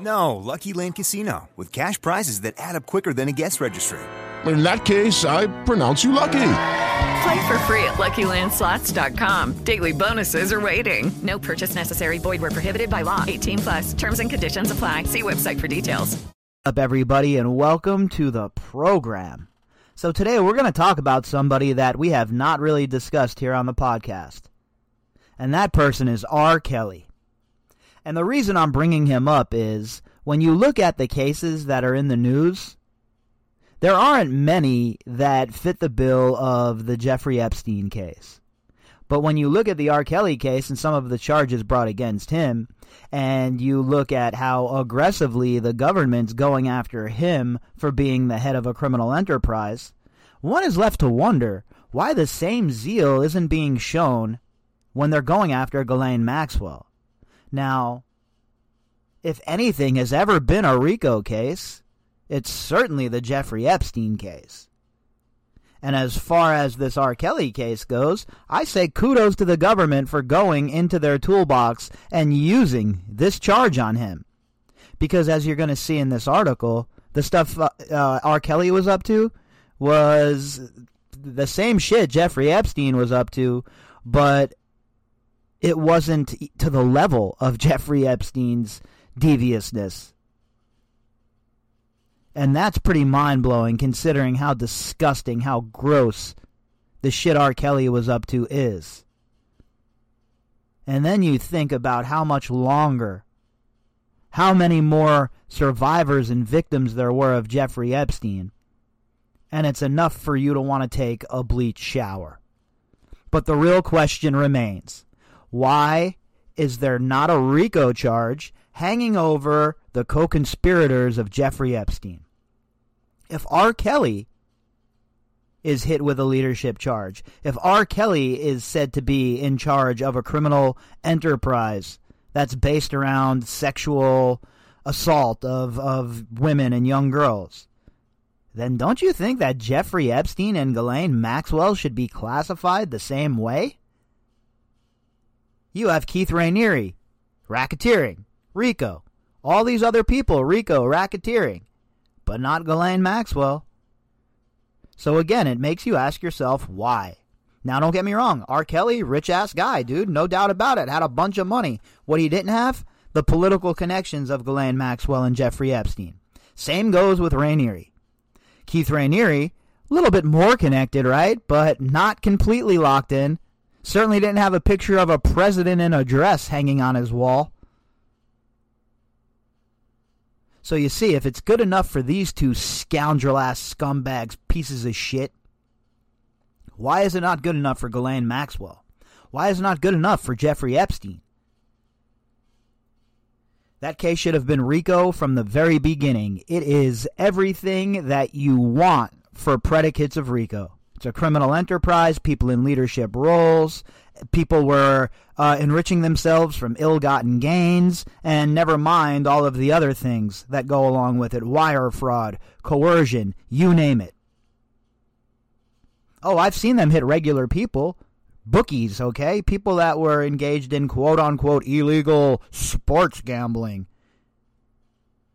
No, Lucky Land Casino, with cash prizes that add up quicker than a guest registry. In that case, I pronounce you lucky. Play for free at LuckyLandSlots.com. Daily bonuses are waiting. No purchase necessary. Void where prohibited by law. 18 plus. Terms and conditions apply. See website for details. Up, everybody, and welcome to the program. So today we're going to talk about somebody that we have not really discussed here on the podcast, and that person is R. Kelly. And the reason I'm bringing him up is when you look at the cases that are in the news there aren't many that fit the bill of the Jeffrey Epstein case. But when you look at the R. Kelly case and some of the charges brought against him, and you look at how aggressively the government's going after him for being the head of a criminal enterprise, one is left to wonder why the same zeal isn't being shown when they're going after Ghislaine Maxwell. Now, if anything has ever been a RICO case, it's certainly the Jeffrey Epstein case. And as far as this R. Kelly case goes, I say kudos to the government for going into their toolbox and using this charge on him. Because as you're going to see in this article, the stuff uh, uh, R. Kelly was up to was the same shit Jeffrey Epstein was up to, but it wasn't to the level of Jeffrey Epstein's deviousness. And that's pretty mind blowing considering how disgusting, how gross the shit R. Kelly was up to is. And then you think about how much longer, how many more survivors and victims there were of Jeffrey Epstein. And it's enough for you to want to take a bleach shower. But the real question remains why is there not a RICO charge hanging over the co conspirators of Jeffrey Epstein? if R. Kelly is hit with a leadership charge, if R. Kelly is said to be in charge of a criminal enterprise that's based around sexual assault of, of women and young girls, then don't you think that Jeffrey Epstein and Ghislaine Maxwell should be classified the same way? You have Keith Raniere, racketeering, RICO. All these other people, RICO, racketeering but not Ghislaine Maxwell. So again, it makes you ask yourself why. Now, don't get me wrong. R. Kelly, rich ass guy, dude, no doubt about it. Had a bunch of money. What he didn't have? The political connections of Ghislaine Maxwell and Jeffrey Epstein. Same goes with Raniere. Keith Raniere, a little bit more connected, right? But not completely locked in. Certainly didn't have a picture of a president in a dress hanging on his wall. So you see, if it's good enough for these two scoundrel ass scumbags, pieces of shit, why is it not good enough for Ghislaine Maxwell? Why is it not good enough for Jeffrey Epstein? That case should have been RICO from the very beginning. It is everything that you want for predicates of RICO. A criminal enterprise, people in leadership roles, people were uh, enriching themselves from ill gotten gains, and never mind all of the other things that go along with it wire fraud, coercion, you name it. Oh, I've seen them hit regular people, bookies, okay? People that were engaged in quote unquote illegal sports gambling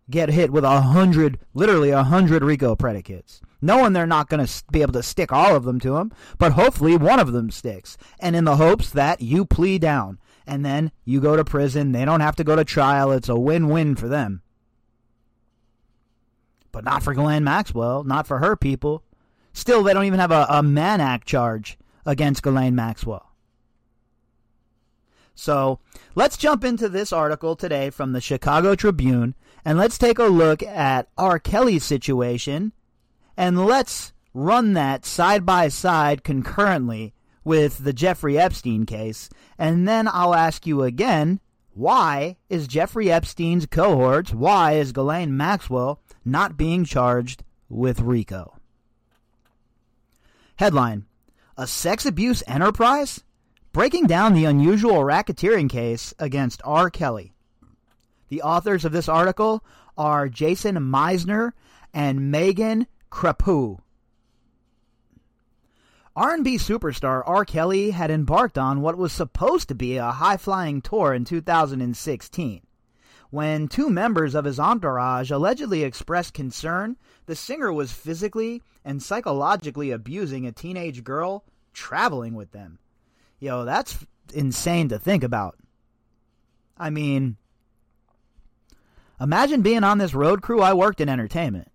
get hit with a hundred, literally a hundred RICO predicates knowing they're not going to be able to stick all of them to him, but hopefully one of them sticks. And in the hopes that you plea down and then you go to prison. They don't have to go to trial. It's a win win for them. But not for Ghislaine Maxwell, not for her people. Still, they don't even have a, a Mann Act charge against Ghislaine Maxwell. So let's jump into this article today from the Chicago Tribune And let's take a look at R. Kelly's situation and let's run that side by side concurrently with the Jeffrey Epstein case. And then I'll ask you again why is Jeffrey Epstein's cohorts, why is Ghislaine Maxwell not being charged with RICO? Headline A sex abuse enterprise? Breaking down the unusual racketeering case against R. Kelly. The authors of this article are Jason Meisner and Megan Crepeau. R&B superstar R. Kelly had embarked on what was supposed to be a high-flying tour in 2016. When two members of his entourage allegedly expressed concern the singer was physically and psychologically abusing a teenage girl traveling with them. Yo, that's insane to think about. I mean, imagine being on this road crew. I worked in entertainment.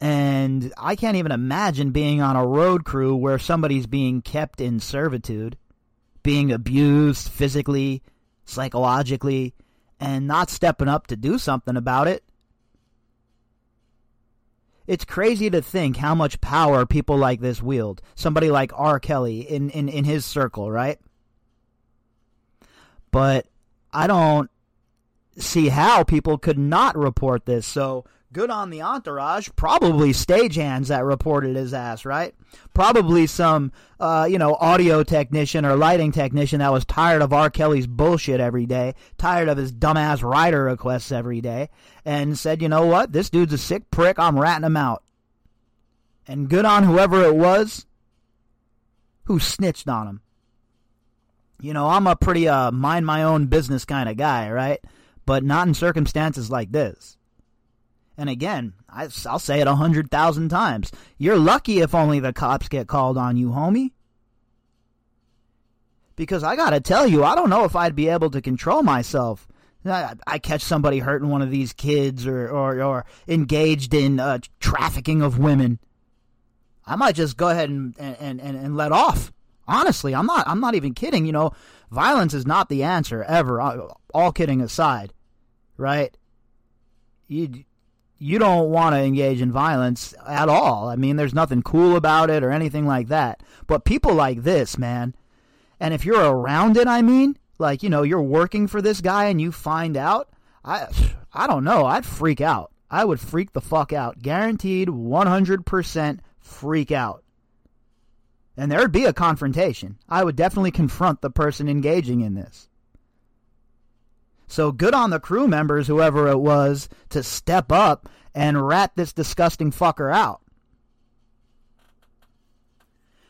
And I can't even imagine being on a road crew where somebody's being kept in servitude, being abused physically, psychologically, and not stepping up to do something about it. It's crazy to think how much power people like this wield. Somebody like R. Kelly in, in, in his circle, right? But I don't see how people could not report this. So good on the entourage. Probably stagehands that reported his ass, right? Probably some, uh, you know, audio technician or lighting technician that was tired of R. Kelly's bullshit every day, tired of his dumbass rider requests every day, and said, you know what? This dude's a sick prick. I'm ratting him out. And good on whoever it was who snitched on him. You know, I'm a pretty uh, mind my own business kind of guy, right? But not in circumstances like this. And again, I, will say it a hundred thousand times. You're lucky if only the cops get called on you, homie. Because I gotta tell you, I don't know if I'd be able to control myself. I, I catch somebody hurting one of these kids or, or, or engaged in uh, trafficking of women. I might just go ahead and, and, and, and let off. Honestly, I'm not I'm not even kidding. You know, violence is not the answer ever. Uh, all kidding aside, right? You you don't want to engage in violence at all. I mean, there's nothing cool about it or anything like that. But people like this, man, and if you're around it, I mean, like, you know, you're working for this guy and you find out, I I don't know, I'd freak out. I would freak the fuck out. Guaranteed 100% freak out. And there'd be a confrontation. I would definitely confront the person engaging in this. So good on the crew members, whoever it was, to step up and rat this disgusting fucker out.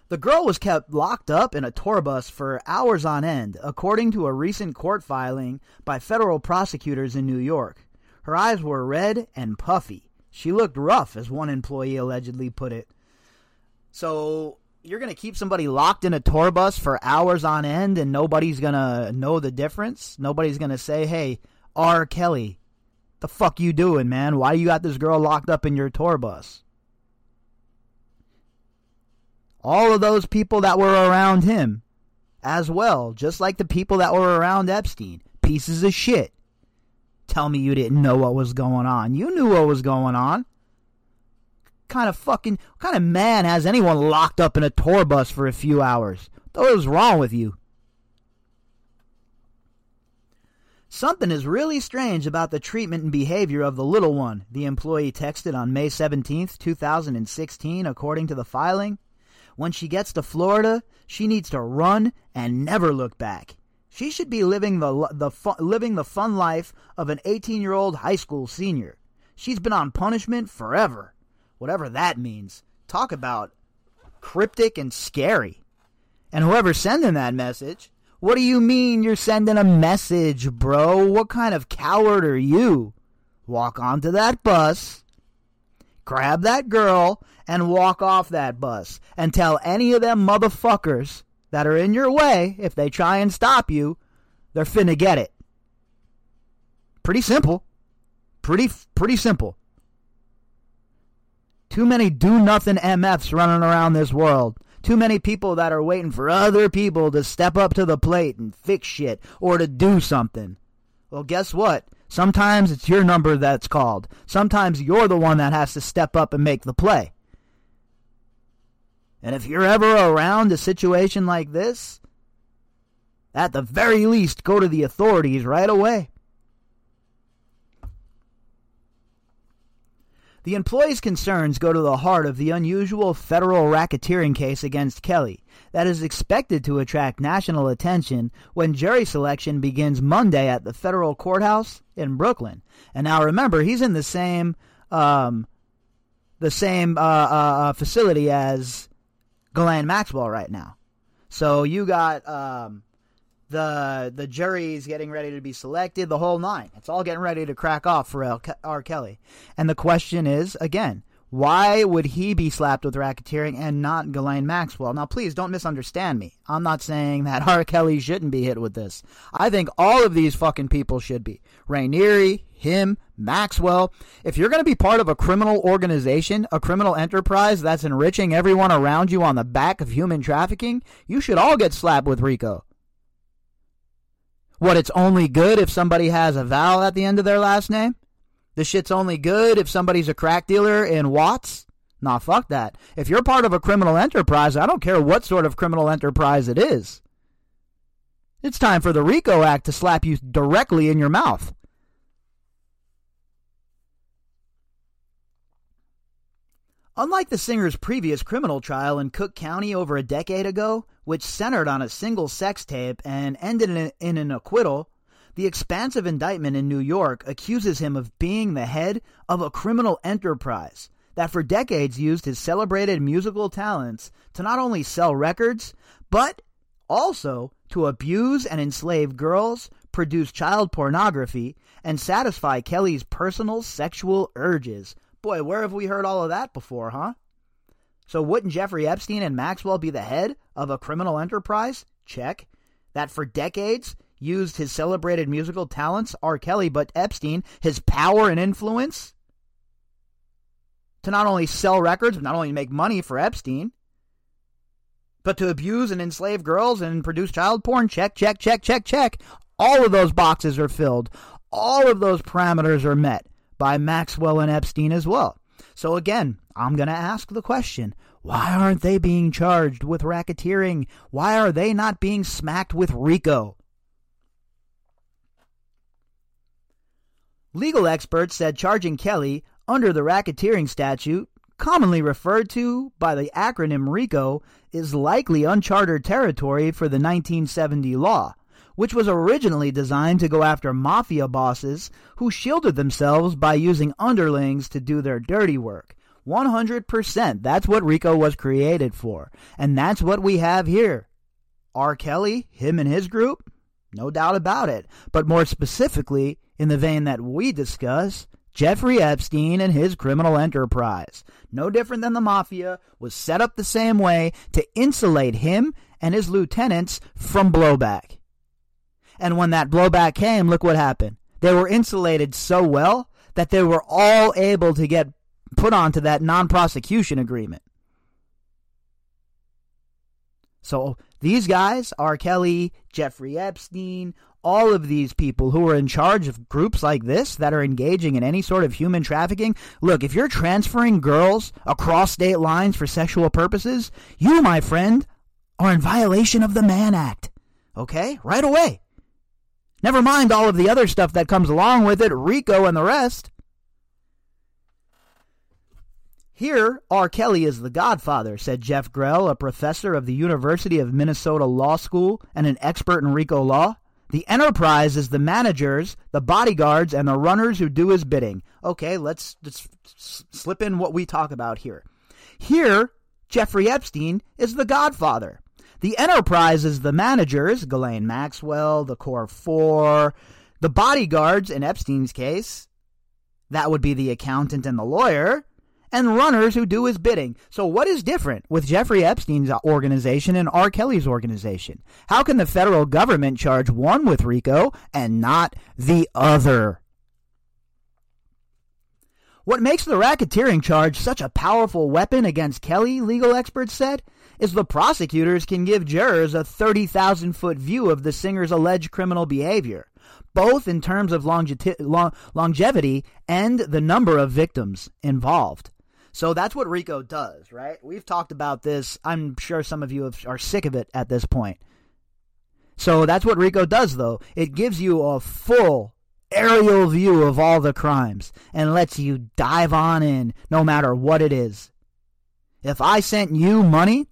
The girl was kept locked up in a tour bus for hours on end, according to a recent court filing by federal prosecutors in New York. Her eyes were red and puffy. She looked rough, as one employee allegedly put it. So you're going to keep somebody locked in a tour bus for hours on end and nobody's going to know the difference? Nobody's going to say, "Hey, R. Kelly, the fuck you doing, man? Why you got this girl locked up in your tour bus?" All of those people that were around him as well, just like the people that were around Epstein, pieces of shit. Tell me you didn't know what was going on. You knew what was going on kind of fucking what kind of man has anyone locked up in a tour bus for a few hours? What was wrong with you? Something is really strange about the treatment and behavior of the little one, the employee texted on May 17, 2016, according to the filing. When she gets to Florida, she needs to run and never look back. She should be living the, the living the fun life of an 18-year-old high school senior. She's been on punishment forever whatever that means. Talk about cryptic and scary. And whoever's sending that message, what do you mean you're sending a message, bro? What kind of coward are you? Walk onto that bus, grab that girl, and walk off that bus. And tell any of them motherfuckers that are in your way, if they try and stop you, they're finna get it. Pretty simple. Pretty, pretty simple. Too many do nothing MFs running around this world. Too many people that are waiting for other people to step up to the plate and fix shit or to do something. Well, guess what? Sometimes it's your number that's called. Sometimes you're the one that has to step up and make the play. And if you're ever around a situation like this, at the very least, go to the authorities right away. The employee's concerns go to the heart of the unusual federal racketeering case against Kelly that is expected to attract national attention when jury selection begins Monday at the federal courthouse in Brooklyn. And now remember, he's in the same um, the same uh, uh, uh facility as Ghislaine Maxwell right now. So you got um, the the jury's getting ready to be selected, the whole nine. It's all getting ready to crack off for R. Kelly. And the question is, again, why would he be slapped with racketeering and not Ghislaine Maxwell? Now, please don't misunderstand me. I'm not saying that R. Kelly shouldn't be hit with this. I think all of these fucking people should be. Raniere, him, Maxwell. If you're going to be part of a criminal organization, a criminal enterprise that's enriching everyone around you on the back of human trafficking, you should all get slapped with RICO. What, it's only good if somebody has a vowel at the end of their last name? This shit's only good if somebody's a crack dealer in Watts. Nah, fuck that. If you're part of a criminal enterprise, I don't care what sort of criminal enterprise it is. It's time for the RICO Act to slap you directly in your mouth. Unlike the singer's previous criminal trial in Cook County over a decade ago, which centered on a single sex tape and ended in, an acquittal, the expansive indictment in New York accuses him of being the head of a criminal enterprise that for decades used his celebrated musical talents to not only sell records, but also to abuse and enslave girls, produce child pornography, and satisfy Kelly's personal sexual urges. Boy, where have we heard all of that before, huh? So wouldn't Jeffrey Epstein and Maxwell be the head of a criminal enterprise? Check. That for decades used his celebrated musical talents, R. Kelly, but Epstein, his power and influence, to not only sell records, but not only make money for Epstein, but to abuse and enslave girls and produce child porn. Check, check, check, check, check. All of those boxes are filled. All of those parameters are met by Maxwell and Epstein as well. So again, I'm going to ask the question why aren't they being charged with racketeering? Why are they not being smacked with RICO? Legal experts said charging Kelly under the racketeering statute, commonly referred to by the acronym RICO, is likely uncharted territory for the 1970 law, which was originally designed to go after mafia bosses who shielded themselves by using underlings to do their dirty work. 100%. That's what RICO was created for. And that's what we have here. R. Kelly, him and his group, no doubt about it. But more specifically, in the vein that we discuss, Jeffrey Epstein and his criminal enterprise, no different than the mafia, was set up the same way to insulate him and his lieutenants from blowback. And when that blowback came, look what happened. They were insulated so well that they were all able to get put onto that non prosecution agreement. So these guys, R. Kelly, Jeffrey Epstein, all of these people who are in charge of groups like this that are engaging in any sort of human trafficking. Look, if you're transferring girls across state lines for sexual purposes, you, my friend, are in violation of the Mann Act. Okay? Right away. Never mind all of the other stuff that comes along with it, RICO and the rest. Here, R. Kelly is the godfather, said Jeff Grell, a professor of the University of Minnesota Law School and an expert in RICO law. The enterprise is the managers, the bodyguards, and the runners who do his bidding. Okay, let's just slip in what we talk about here. Here, Jeffrey Epstein is the godfather. The enterprise is the managers, Ghislaine Maxwell, the Core Four, the bodyguards, in Epstein's case, that would be the accountant and the lawyer, and runners who do his bidding. So, what is different with Jeffrey Epstein's organization and R. Kelly's organization? How can the federal government charge one with RICO and not the other? What makes the racketeering charge such a powerful weapon against Kelly, legal experts said, is the prosecutors can give jurors a 30,000 foot view of the singer's alleged criminal behavior, both in terms of longe- long- longevity and the number of victims involved. So that's what RICO does, right? We've talked about this. I'm sure some of you have, are sick of it at this point. So that's what RICO does, though. It gives you a full aerial view of all the crimes and lets you dive on in no matter what it is. If I sent you money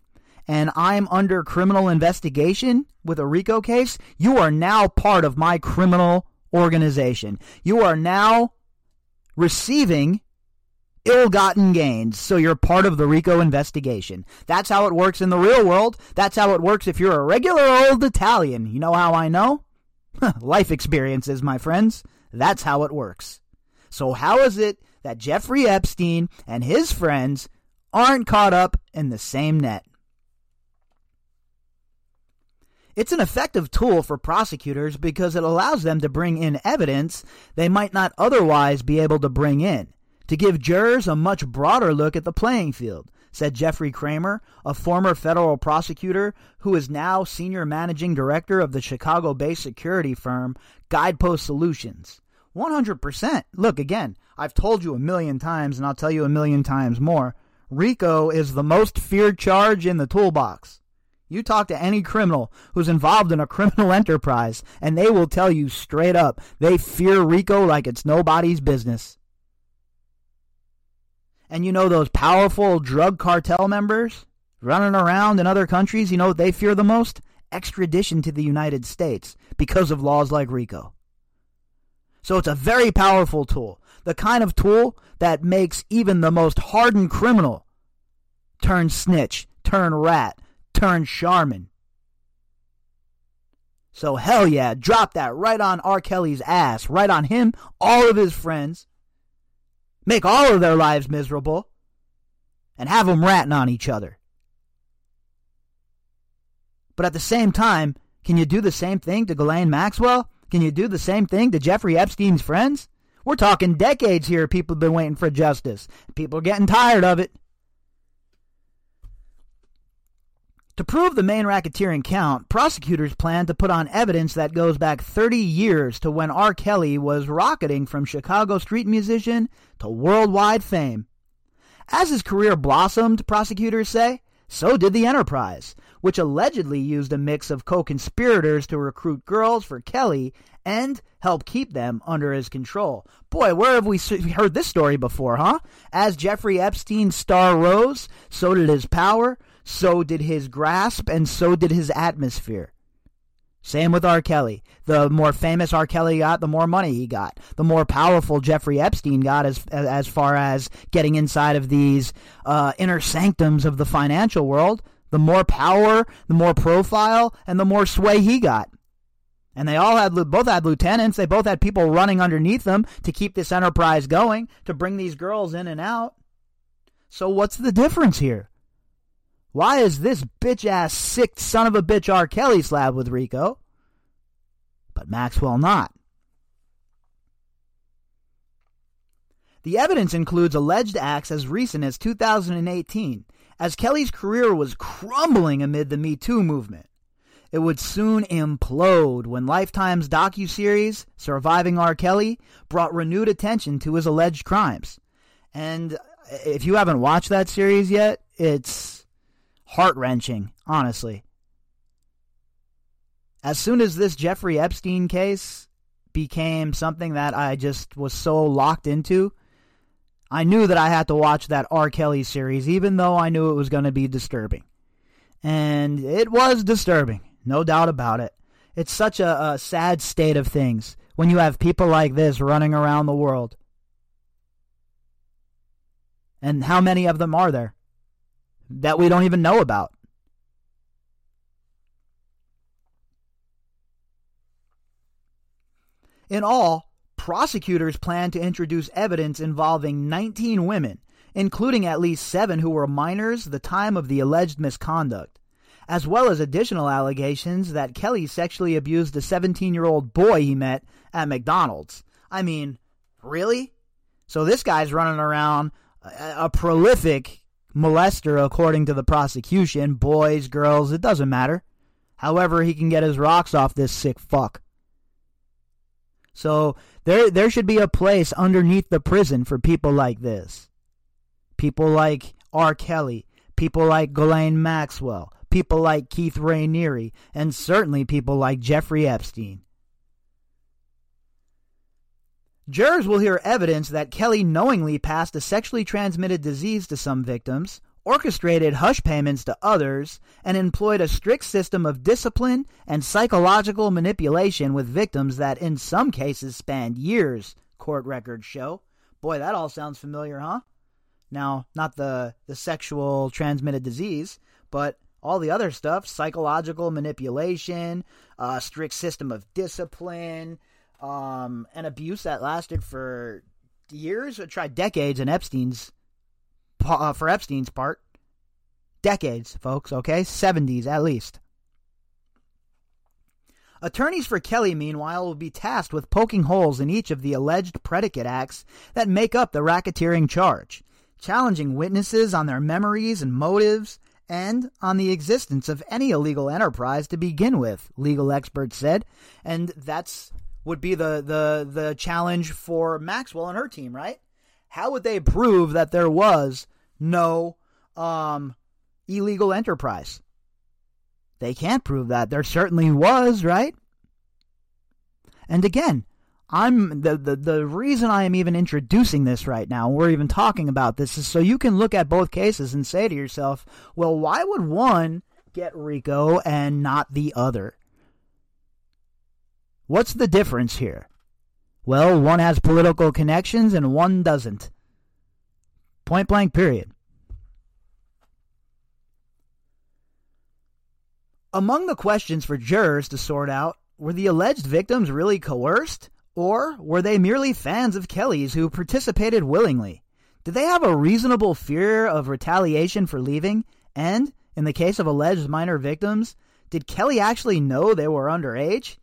and I'm under criminal investigation with a RICO case, you are now part of my criminal organization. You are now receiving ill gotten gains, so you're part of the RICO investigation. That's how it works in the real world. That's how it works if you're a regular old Italian. You know how I know? Life experiences, my friends. That's how it works. So, how is it that Jeffrey Epstein and his friends aren't caught up in the same net? It's an effective tool for prosecutors because it allows them to bring in evidence they might not otherwise be able to bring in to give jurors a much broader look at the playing field, said Jeffrey Cramer, a former federal prosecutor who is now senior managing director of the Chicago based security firm Guidepost Solutions. 100%. Look, again, I've told you a million times, and I'll tell you a million times more. RICO is the most feared charge in the toolbox. You talk to any criminal who's involved in a criminal enterprise, and they will tell you straight up they fear RICO like it's nobody's business. And you know those powerful drug cartel members running around in other countries, you know what they fear the most? Extradition to the United States because of laws like RICO. So it's a very powerful tool. The kind of tool that makes even the most hardened criminal turn snitch, turn rat, turn Charmin. So hell yeah, drop that right on R. Kelly's ass, right on him, all of his friends, make all of their lives miserable, and have them ratting on each other. But at the same time, can you do the same thing to Ghislaine Maxwell? Can you do the same thing to Jeffrey Epstein's friends? We're talking decades here. People have been waiting for justice. People are getting tired of it. To prove the main racketeering count, prosecutors plan to put on evidence that goes back 30 years to when R. Kelly was rocketing from Chicago street musician to worldwide fame. As his career blossomed, prosecutors say, so did the enterprise, which allegedly used a mix of co conspirators to recruit girls for Kelly and help keep them under his control. Boy, where have we heard this story before, huh? As Jeffrey Epstein's star rose, so did his power, so did his grasp, and so did his atmosphere. Same with R. Kelly. The more famous R. Kelly got, the more money he got. The more powerful Jeffrey Epstein got, as as far as getting inside of these uh, inner sanctums of the financial world, the more power, the more profile, and the more sway he got. And they all had both had lieutenants. They both had people running underneath them to keep this enterprise going, to bring these girls in and out. So what's the difference here? Why is this bitch ass sick son of a bitch R. Kelly slab with RICO, but Maxwell not? The evidence includes alleged acts as recent as 2018, as Kelly's career was crumbling amid the Me Too movement. It would soon implode when Lifetime's docu-series Surviving R. Kelly brought renewed attention to his alleged crimes. And if you haven't watched that series yet, it's heart wrenching, honestly. As soon as this Jeffrey Epstein case became something that I just was so locked into, I knew that I had to watch that R. Kelly series, even though I knew it was going to be disturbing. And it was disturbing, no doubt about it. It's such a, a sad state of things when you have people like this running around the world. And how many of them are there? That we don't even know about. In all, prosecutors plan to introduce evidence involving 19 women, including at least seven who were minors the time of the alleged misconduct, as well as additional allegations that Kelly sexually abused a 17 year old boy he met at McDonald's. I mean, really? So this guy's running around a, a prolific molester, according to the prosecution. Boys, girls, it doesn't matter. However, he can get his rocks off this sick fuck. So there there should be a place underneath the prison for people like this. People like R. Kelly, people like Ghislaine Maxwell, people like Keith Raniere, and certainly people like Jeffrey Epstein. Jurors will hear evidence that Kelly knowingly passed a sexually transmitted disease to some victims, orchestrated hush payments to others, and employed a strict system of discipline and psychological manipulation with victims that in some cases spanned years, court records show. Boy, that all sounds familiar, huh? Now, not the, the sexual transmitted disease, but all the other stuff psychological manipulation, a strict system of discipline, um, and abuse that lasted for years, or tried decades in Epstein's uh, for Epstein's part. Decades, folks, okay? 70s at least. Attorneys for Kelly, meanwhile, will be tasked with poking holes in each of the alleged predicate acts that make up the racketeering charge, challenging witnesses on their memories and motives, and on the existence of any illegal enterprise to begin with, legal experts said. And that's would be the, the, the challenge for Maxwell and her team, right? How would they prove that there was no um, illegal enterprise. They can't prove that. There certainly was, right? And again, I'm the, the the reason I am even introducing this right now, we're even talking about this, is so you can look at both cases and say to yourself, well, why would one get Rico and not the other? What's the difference here? Well, one has political connections and one doesn't. Point blank, period. Among the questions for jurors to sort out were the alleged victims really coerced, or were they merely fans of Kelly's who participated willingly? Did they have a reasonable fear of retaliation for leaving? And, in the case of alleged minor victims, did Kelly actually know they were underage?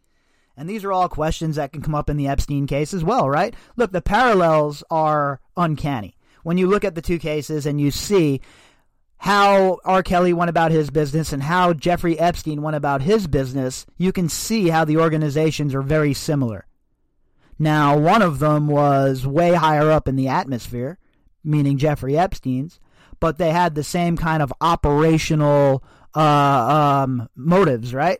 And these are all questions that can come up in the Epstein case as well, right? Look, the parallels are uncanny. When you look at the two cases and you see how R. Kelly went about his business and how Jeffrey Epstein went about his business, you can see how the organizations are very similar. Now, one of them was way higher up in the atmosphere, meaning Jeffrey Epstein's, but they had the same kind of operational uh, um, motives, right?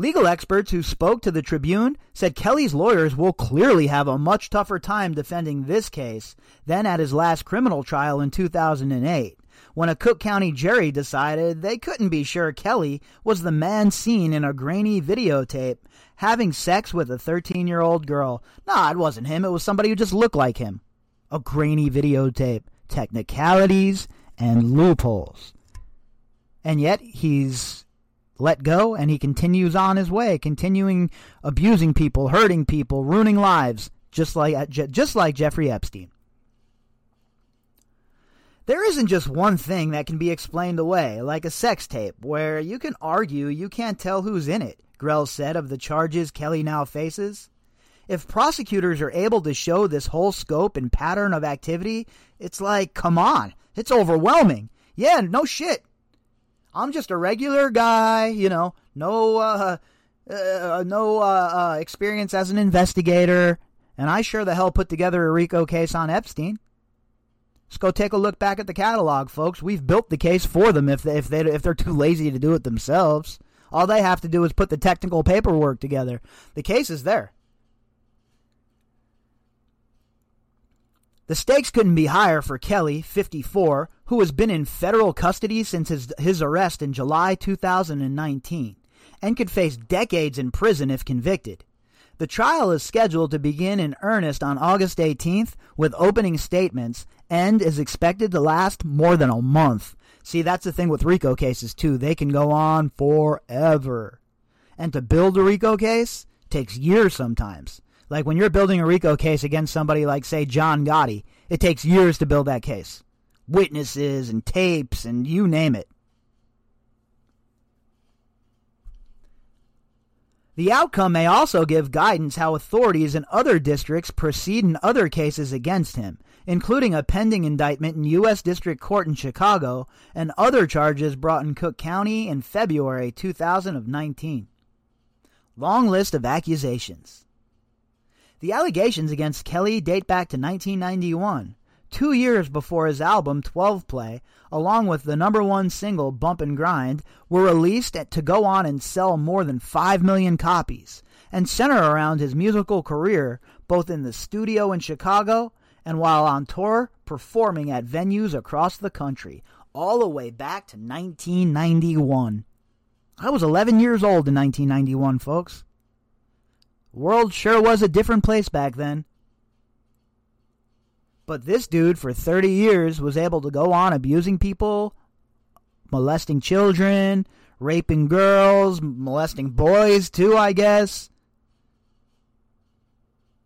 Legal experts who spoke to the Tribune said Kelly's lawyers will clearly have a much tougher time defending this case than at his last criminal trial in 2008, when a Cook County jury decided they couldn't be sure Kelly was the man seen in a grainy videotape having sex with a 13 year old girl. Nah, it wasn't him, it was somebody who just looked like him. A grainy videotape, technicalities, and loopholes. And yet he's let go and he continues on his way, continuing abusing people, hurting people, ruining lives, just like uh, just like Jeffrey Epstein. There isn't just one thing that can be explained away, like a sex tape, where you can argue you can't tell who's in it, Grell said of the charges Kelly now faces. If prosecutors are able to show this whole scope and pattern of activity, it's like, come on, it's overwhelming. Yeah, no shit. I'm just a regular guy, you know, no uh, uh no uh, uh, experience as an investigator, and I sure the hell put together a RICO case on Epstein. Let's go take a look back at the catalog, folks. We've built the case for them if they, if they if they're too lazy to do it themselves. All they have to do is put the technical paperwork together. The case is there. The stakes couldn't be higher for Kelly, 54, who has been in federal custody since his, his arrest in July 2019 and could face decades in prison if convicted. The trial is scheduled to begin in earnest on August 18th with opening statements and is expected to last more than a month. See, that's the thing with RICO cases, too. They can go on forever. And to build a RICO case takes years sometimes. Like when you're building a RICO case against somebody like, say, John Gotti, it takes years to build that case. Witnesses and tapes and you name it. The outcome may also give guidance how authorities in other districts proceed in other cases against him, including a pending indictment in U.S. District Court in Chicago and other charges brought in Cook County in February 2019. Long list of accusations. The allegations against Kelly date back to 1991, two years before his album 12 Play, along with the number one single Bump and Grind, were released to go on and sell more than 5 million copies, and center around his musical career both in the studio in Chicago and while on tour performing at venues across the country, all the way back to 1991. I was 11 years old in 1991, folks. World sure was a different place back then. But this dude, for 30 years, was able to go on abusing people, molesting children, raping girls, molesting boys, too, I guess.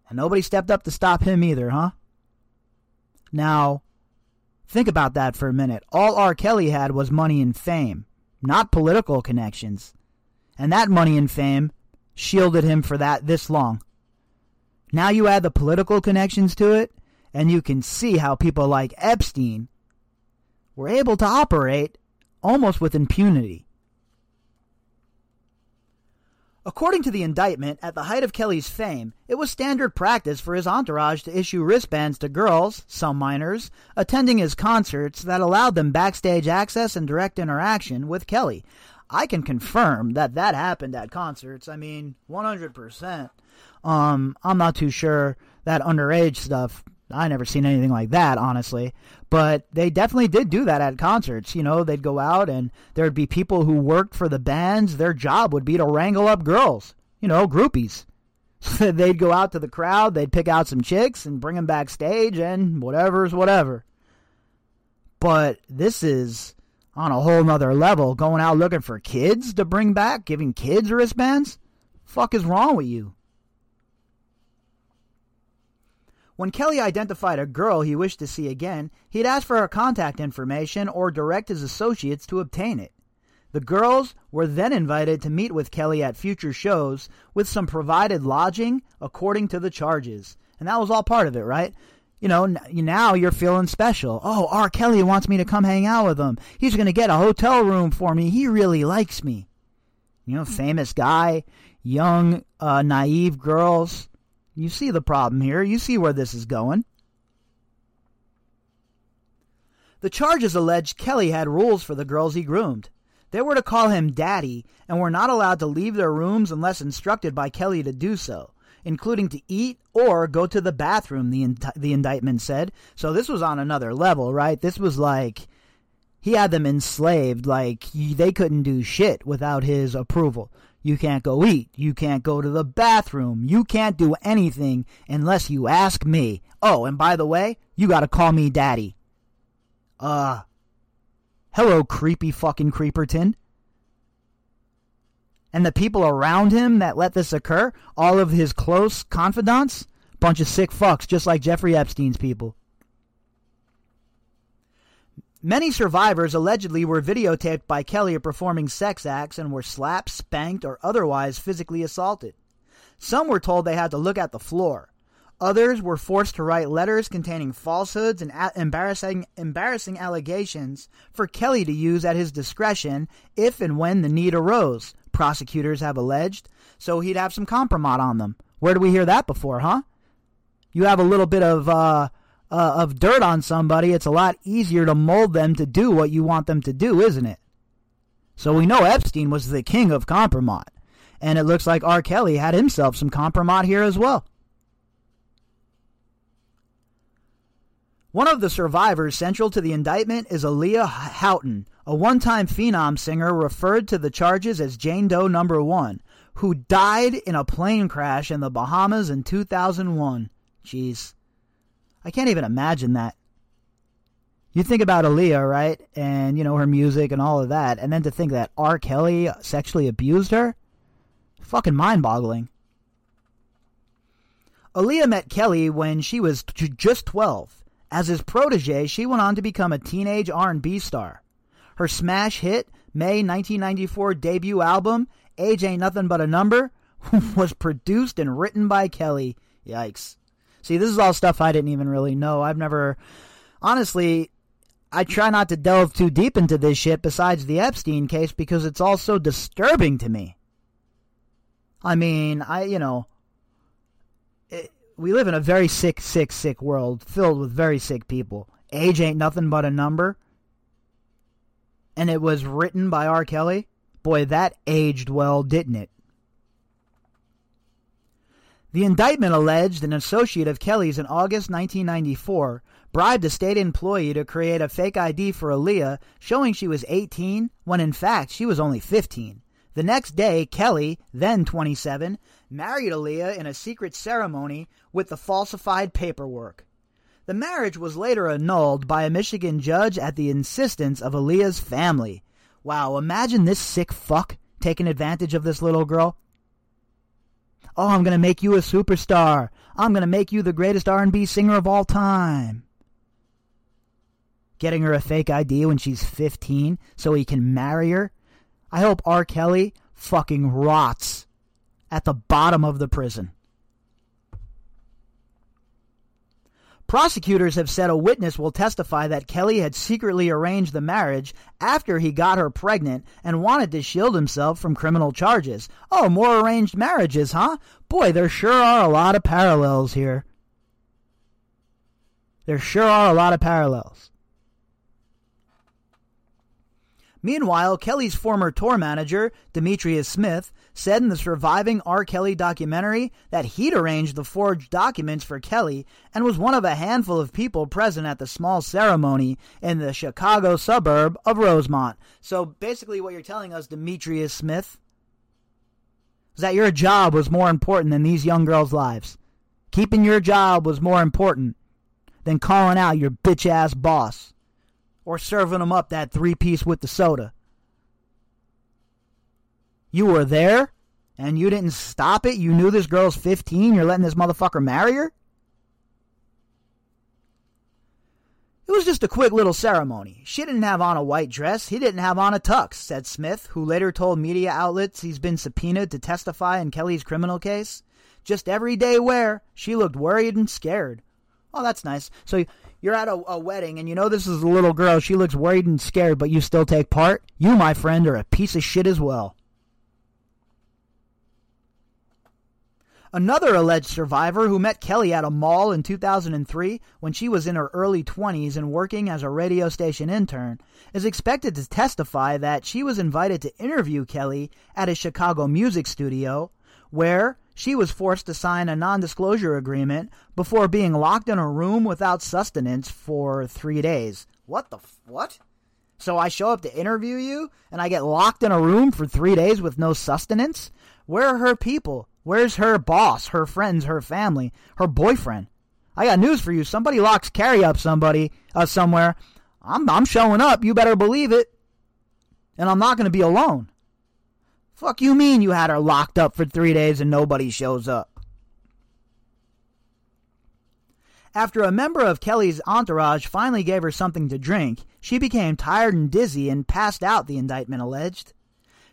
And nobody stepped up to stop him either, huh? Now, think about that for a minute. All R. Kelly had was money and fame, not political connections. And that money and fame shielded him for that this long. Now you add the political connections to it, and you can see how people like Epstein were able to operate almost with impunity. According to the indictment, at the height of Kelly's fame, it was standard practice for his entourage to issue wristbands to girls, some minors, attending his concerts that allowed them backstage access and direct interaction with Kelly. I can confirm that that happened at concerts. I mean, 100%. Um, I'm not too sure that underage stuff I never seen anything like that, honestly. But they definitely did do that at concerts. You know, they'd go out and there'd be people who worked for the bands. Their job would be to wrangle up girls, you know, groupies. they'd go out to the crowd, they'd pick out some chicks and bring them backstage, and whatever's whatever. But this is on a whole nother level, going out looking for kids to bring back, giving kids wristbands. Fuck is wrong with you? When Kelly identified a girl he wished to see again, he'd ask for her contact information or direct his associates to obtain it. The girls were then invited to meet with Kelly at future shows with some provided lodging according to the charges. And that was all part of it, right? You know, now you're feeling special. Oh, R. Kelly wants me to come hang out with him. He's going to get a hotel room for me. He really likes me. You know, famous guy, young, uh, naive girls you see the problem here. You see where this is going. The charges alleged Kelly had rules for the girls he groomed. They were to call him daddy and were not allowed to leave their rooms unless instructed by Kelly to do so, including to eat or go to the bathroom, the, in- the indictment said. So this was on another level, right? This was like he had them enslaved, like they couldn't do shit without his approval. You can't go eat. You can't go to the bathroom. You can't do anything unless you ask me. Oh, and by the way, you gotta call me daddy. Uh, hello, creepy fucking Creeperton. And the people around him that let this occur, all of his close confidants, bunch of sick fucks, just like Jeffrey Epstein's people. Many survivors allegedly were videotaped by Kelly performing sex acts and were slapped, spanked, or otherwise physically assaulted. Some were told they had to look at the floor. Others were forced to write letters containing falsehoods and embarrassing, embarrassing allegations for Kelly to use at his discretion if and when the need arose, prosecutors have alleged. So he'd have some compromise on them. Where did we hear that before, huh? You have a little bit of, uh, uh, of dirt on somebody, it's a lot easier to mold them to do what you want them to do, isn't it? So we know Epstein was the king of compromise. And it looks like R. Kelly had himself some compromise here as well. One of the survivors central to the indictment is Aaliyah Haughton, a one time phenom singer referred to the charges as Jane Doe number one, who died in a plane crash in the Bahamas in 2001. Jeez. I can't even imagine that. You think about Aaliyah, right? And, you know, her music and all of that. And then to think that R. Kelly sexually abused her? Fucking mind boggling. Aaliyah met Kelly when she was just 12. As his protege, she went on to become a teenage R&B star. Her smash hit, May 1994 debut album, Age Ain't Nothing But a Number, was produced and written by Kelly. Yikes. See, this is all stuff I didn't even really know. I've never, honestly, I try not to delve too deep into this shit besides the Epstein case because it's all so disturbing to me. I mean, I, you know, it, we live in a very sick, sick, sick world filled with very sick people. Age ain't nothing but a number. And it was written by R. Kelly. Boy, that aged well, didn't it? The indictment alleged an associate of Kelly's in August 1994 bribed a state employee to create a fake ID for Aaliyah showing she was 18 when in fact she was only 15. The next day, Kelly, then 27, married Aaliyah in a secret ceremony with the falsified paperwork. The marriage was later annulled by a Michigan judge at the insistence of Aaliyah's family. Wow, imagine this sick fuck taking advantage of this little girl. Oh, I'm going to make you a superstar. I'm going to make you the greatest R&B singer of all time. Getting her a fake ID when she's 15 so he can marry her. I hope R. Kelly fucking rots at the bottom of the prison. Prosecutors have said a witness will testify that Kelly had secretly arranged the marriage after he got her pregnant and wanted to shield himself from criminal charges. Oh, more arranged marriages, huh? Boy, there sure are a lot of parallels here. There sure are a lot of parallels. Meanwhile, Kelly's former tour manager, Demetrius Smith, said in the surviving R. Kelly documentary that he'd arranged the forged documents for Kelly and was one of a handful of people present at the small ceremony in the Chicago suburb of Rosemont. So basically, what you're telling us, Demetrius Smith, is that your job was more important than these young girls' lives. Keeping your job was more important than calling out your bitch ass boss or serving them up that three piece with the soda. You were there and you didn't stop it. You knew this girl's 15. You're letting this motherfucker marry her? It was just a quick little ceremony. She didn't have on a white dress. He didn't have on a tux, said Smith, who later told media outlets he's been subpoenaed to testify in Kelly's criminal case. Just everyday wear. She looked worried and scared. Oh, that's nice. So you're at a, a, wedding and you know this is a little girl. She looks worried and scared, but you still take part. You, my friend, are a piece of shit as well. Another alleged survivor who met Kelly at a mall in 2003 when she was in her early 20s and working as a radio station intern is expected to testify that she was invited to interview Kelly at a Chicago music studio where she was forced to sign a non disclosure agreement before being locked in a room without sustenance for three days. What the f- what? So I show up to interview you and I get locked in a room for three days with no sustenance? Where are her people? Where's her boss, her friends, her family, her boyfriend? I got news for you. Somebody locks Carrie up somebody uh, somewhere. I'm I'm showing up. You better believe it. And I'm not going to be alone. Fuck you mean you had her locked up for three days and nobody shows up? After a member of Kelly's entourage finally gave her something to drink, she became tired and dizzy and passed out, the indictment alleged.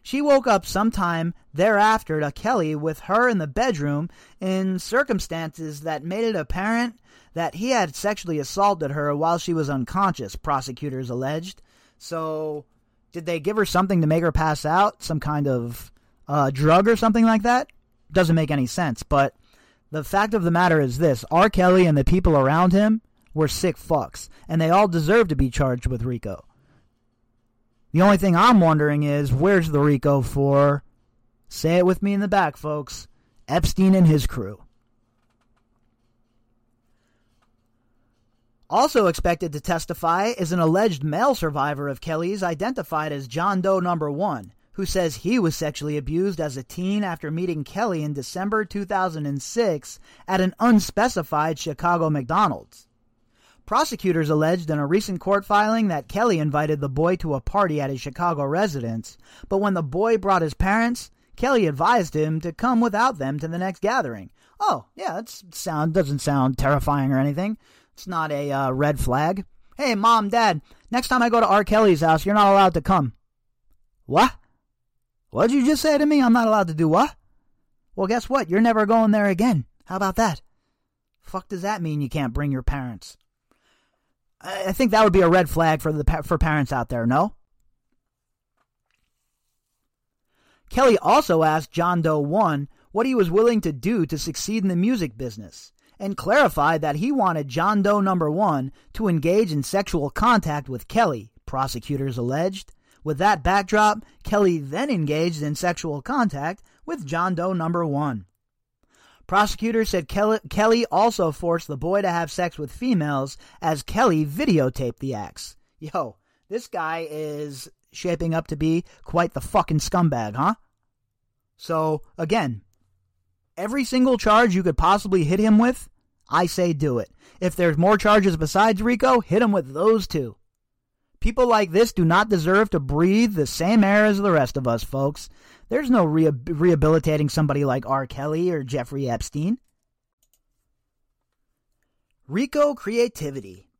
She woke up sometime thereafter to Kelly with her in the bedroom in circumstances that made it apparent that he had sexually assaulted her while she was unconscious, prosecutors alleged. So did they give her something to make her pass out? Some kind of uh, drug or something like that? Doesn't make any sense. But the fact of the matter is this R. Kelly and the people around him were sick fucks, and they all deserve to be charged with RICO. The only thing I'm wondering is where's the RICO for? Say it with me in the back, folks. Epstein and his crew. Also expected to testify is an alleged male survivor of Kelly's identified as John Doe number 1, who says he was sexually abused as a teen after meeting Kelly in December 2006 at an unspecified Chicago McDonald's. Prosecutors alleged in a recent court filing that Kelly invited the boy to a party at his Chicago residence, but when the boy brought his parents, Kelly advised him to come without them to the next gathering. Oh, yeah, that sound doesn't sound terrifying or anything. It's not a uh, red flag. Hey, mom, dad, next time I go to R. Kelly's house, you're not allowed to come. What? What'd you just say to me? I'm not allowed to do what? Well, guess what? You're never going there again. How about that? Fuck does that mean you can't bring your parents? I think that would be a red flag for the for parents out there, no? Kelly also asked John Doe 1 what he was willing to do to succeed in the music business and clarified that he wanted John Doe number 1 to engage in sexual contact with Kelly, prosecutors alleged. With that backdrop, Kelly then engaged in sexual contact with John Doe number 1. Prosecutors said Kelly also forced the boy to have sex with females as Kelly videotaped the acts. Yo, this guy is shaping up to be quite the fucking scumbag, huh? So, again, every single charge you could possibly hit him with, I say do it. If there's more charges besides RICO, hit him with those two. People like this do not deserve to breathe the same air as the rest of us, folks. There's no re- rehabilitating somebody like R. Kelly or Jeffrey Epstein. RICO creativity.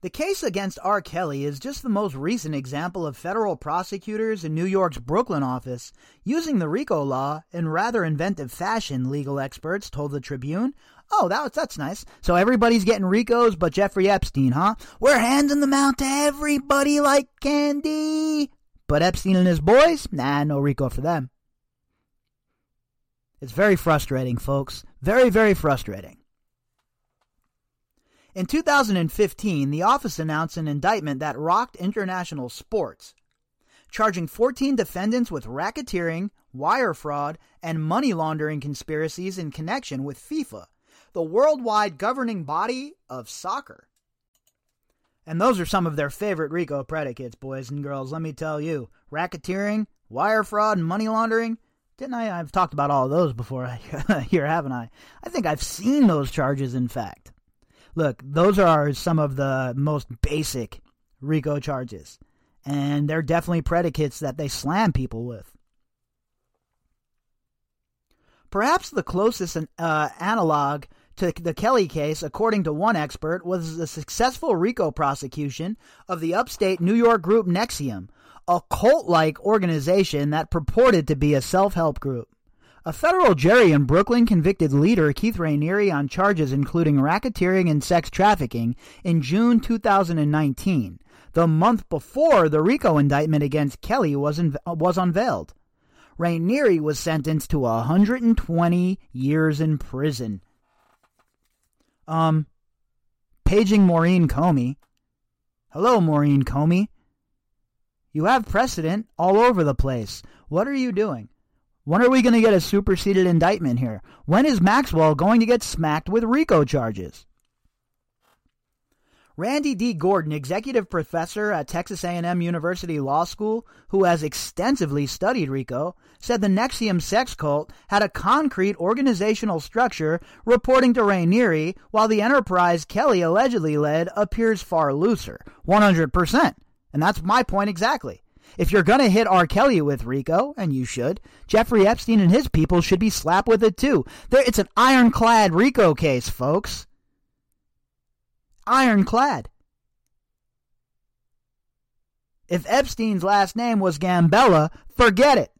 The case against R. Kelly is just the most recent example of federal prosecutors in New York's Brooklyn office using the RICO law in rather inventive fashion, legal experts told the Tribune. Oh, that, that's nice. So everybody's getting RICOs but Jeffrey Epstein, huh? We're handing them out to everybody like candy. But Epstein and his boys? Nah, no RICO for them. It's very frustrating, folks. Very, very frustrating. In 2015, the office announced an indictment that rocked international sports, charging 14 defendants with racketeering, wire fraud, and money laundering conspiracies in connection with FIFA, the worldwide governing body of soccer. And those are some of their favorite RICO predicates, boys and girls. Let me tell you racketeering, wire fraud, and money laundering. Didn't I? I've talked about all of those before here, haven't I? I think I've seen those charges, in fact. Look, those are some of the most basic RICO charges. And they're definitely predicates that they slam people with. Perhaps the closest uh, analog to the Kelly case, according to one expert, was the successful RICO prosecution of the upstate New York group NXIVM, a cult like organization that purported to be a self help group. A federal jury in Brooklyn convicted leader Keith Raniere on charges including racketeering and sex trafficking in June 2019, the month before the RICO indictment against Kelly was, was unveiled. Raniere was sentenced to 120 years in prison um, paging Maureen Comey. Hello, Maureen Comey. You have precedent all over the place. What are you doing? When are we going to get a superseded indictment here? When is Maxwell going to get smacked with RICO charges? Randy D. Gordon, executive professor at Texas A&M University Law School, who has extensively studied RICO, said the NXIVM sex cult had a concrete organizational structure reporting to Raniere, while the enterprise Kelly allegedly led appears far looser. 100%. And that's my point exactly. If you're going to hit R. Kelly with RICO, and you should, Jeffrey Epstein and his people should be slapped with it too. There, it's an ironclad RICO case, folks ironclad. If Epstein's last name was Gambella, forget it.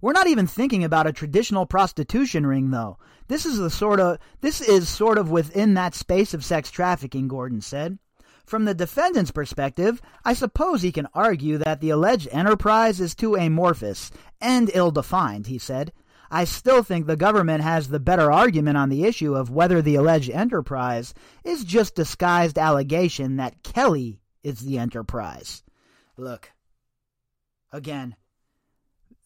We're not even thinking about a traditional prostitution ring though. This is the sort of this is sort of within that space of sex trafficking, Gordon said. From the defendant's perspective, I suppose he can argue that the alleged enterprise is too amorphous and ill defined, he said. I still think the government has the better argument on the issue of whether the alleged enterprise is just disguised allegation that Kelly is the enterprise. Look, again,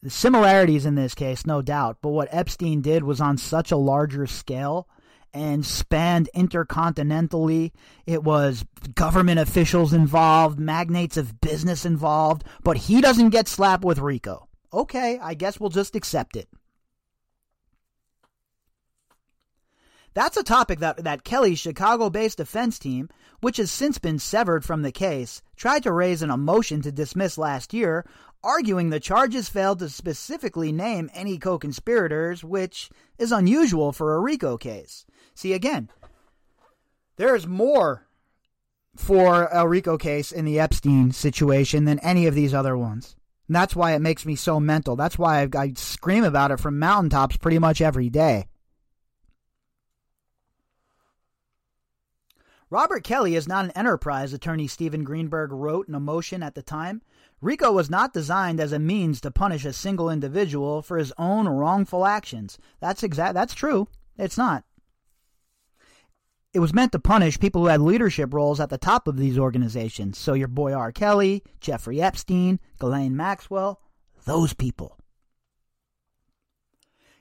the similarities in this case, no doubt, but what Epstein did was on such a larger scale and spanned intercontinentally. It was government officials involved, magnates of business involved, but he doesn't get slapped with RICO. Okay, I guess we'll just accept it. That's a topic that, that Kelly's Chicago based defense team, which has since been severed from the case, tried to raise in a motion to dismiss last year, arguing the charges failed to specifically name any co conspirators, which is unusual for a RICO case. See, again, there's more for El RICO case in the Epstein situation than any of these other ones. And that's why it makes me so mental. That's why I, I scream about it from mountaintops pretty much every day. Robert Kelly is not an enterprise, attorney Steven Greenberg wrote in a motion at the time. RICO was not designed as a means to punish a single individual for his own wrongful actions. That's exact that's true. It's not. It was meant to punish people who had leadership roles at the top of these organizations. So your boy R. Kelly, Jeffrey Epstein, Ghislaine Maxwell, those people.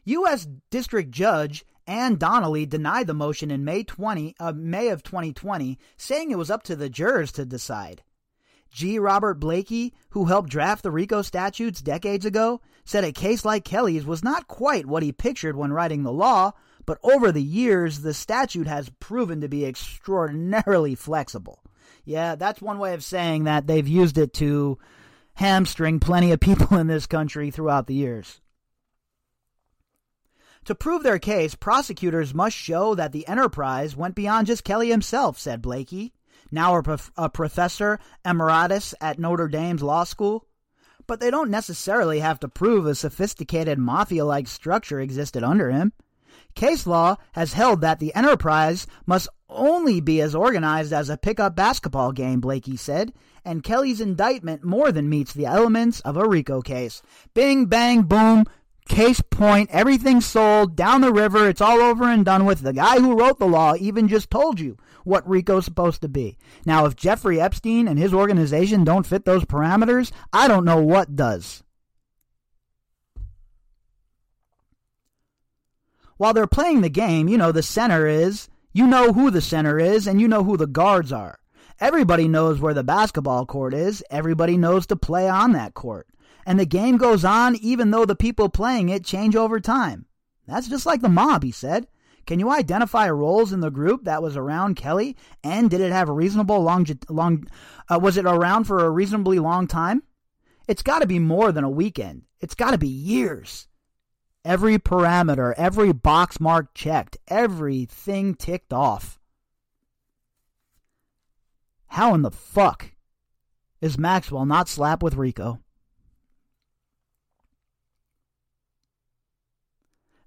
U.S. District Judge Anne Donnelly denied the motion in May 20 uh, May of 2020, saying it was up to the jurors to decide. G. Robert Blakey, who helped draft the RICO statutes decades ago, said a case like Kelly's was not quite what he pictured when writing the law, but over the years the statute has proven to be extraordinarily flexible. Yeah, that's one way of saying that they've used it to hamstring plenty of people in this country throughout the years. To prove their case, prosecutors must show that the enterprise went beyond just Kelly himself, said Blakey, now a, prof- a professor emeritus at Notre Dame's law school. But they don't necessarily have to prove a sophisticated mafia like structure existed under him. Case law has held that the enterprise must only be as organized as a pickup basketball game, Blakey said, and Kelly's indictment more than meets the elements of a RICO case. Bing, bang, boom, Case point, everything's sold, down the river, it's all over and done with. The guy who wrote the law even just told you what RICO's supposed to be. Now, if Jeffrey Epstein and his organization don't fit those parameters, I don't know what does. While they're playing the game, you know, the center is, you know who the center is, and you know who the guards are. Everybody knows where the basketball court is, everybody knows to play on that court and the game goes on even though the people playing it change over time. That's just like the mob, he said. Can you identify roles in the group that was around Kelly, and did it have a reasonable long long? Uh, was it around for a reasonably long time? It's got to be more than a weekend. It's got to be years. Every parameter, every box mark checked, everything ticked off. How in the fuck is Maxwell not slapped with RICO?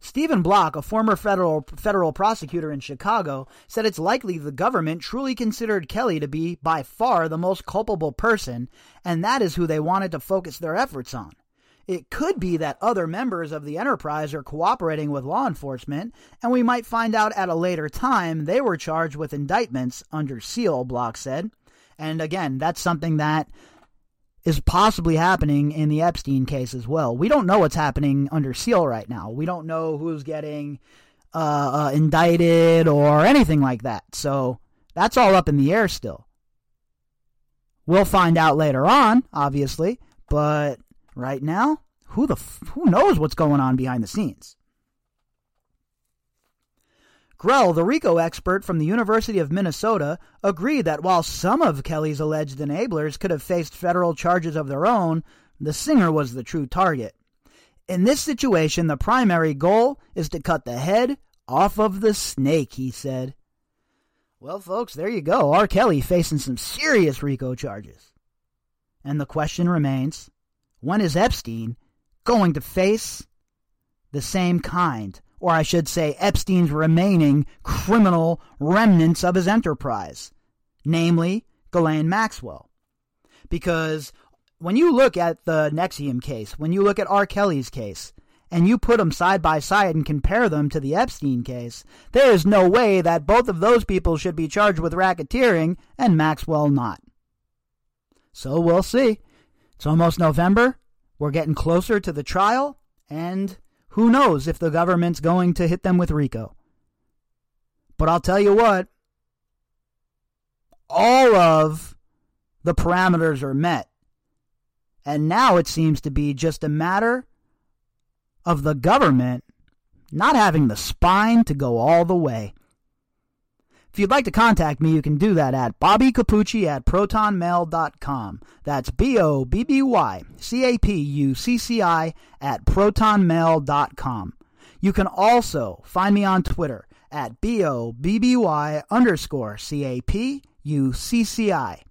Stephen Block, a former federal federal prosecutor in Chicago, said it's likely the government truly considered Kelly to be by far the most culpable person, and that is who they wanted to focus their efforts on. It could be that other members of the enterprise are cooperating with law enforcement, and we might find out at a later time they were charged with indictments under seal, Block said. And again, that's something that is possibly happening in the Epstein case as well. We don't know what's happening under seal right now. We don't know who's getting uh, uh, indicted or anything like that. So that's all up in the air still. We'll find out later on, obviously, but right now, who the f- who knows what's going on behind the scenes? Grell, the RICO expert from the University of Minnesota, agreed that while some of Kelly's alleged enablers could have faced federal charges of their own, the singer was the true target. In this situation, the primary goal is to cut the head off of the snake, he said. Well, folks, there you go. R. Kelly facing some serious RICO charges. And the question remains when is Epstein going to face the same kind or I should say, Epstein's remaining criminal remnants of his enterprise, namely Ghislaine Maxwell. Because when you look at the NXIVM case, when you look at R. Kelly's case, and you put them side by side and compare them to the Epstein case, there is no way that both of those people should be charged with racketeering and Maxwell not. So we'll see. It's almost November. We're getting closer to the trial, and who knows if the government's going to hit them with RICO? But I'll tell you what, all of the parameters are met. And now it seems to be just a matter of the government not having the spine to go all the way. If you'd like to contact me, you can do that at bobbycapucci at protonmail.com. That's B O B B Y C A P U C C I at protonmail.com. You can also find me on Twitter at B O B B Y underscore C A P U C C I.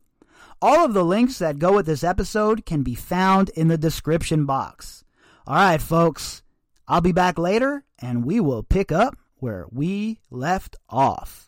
All of the links that go with this episode can be found in the description box. All right, folks, I'll be back later and we will pick up where we left off.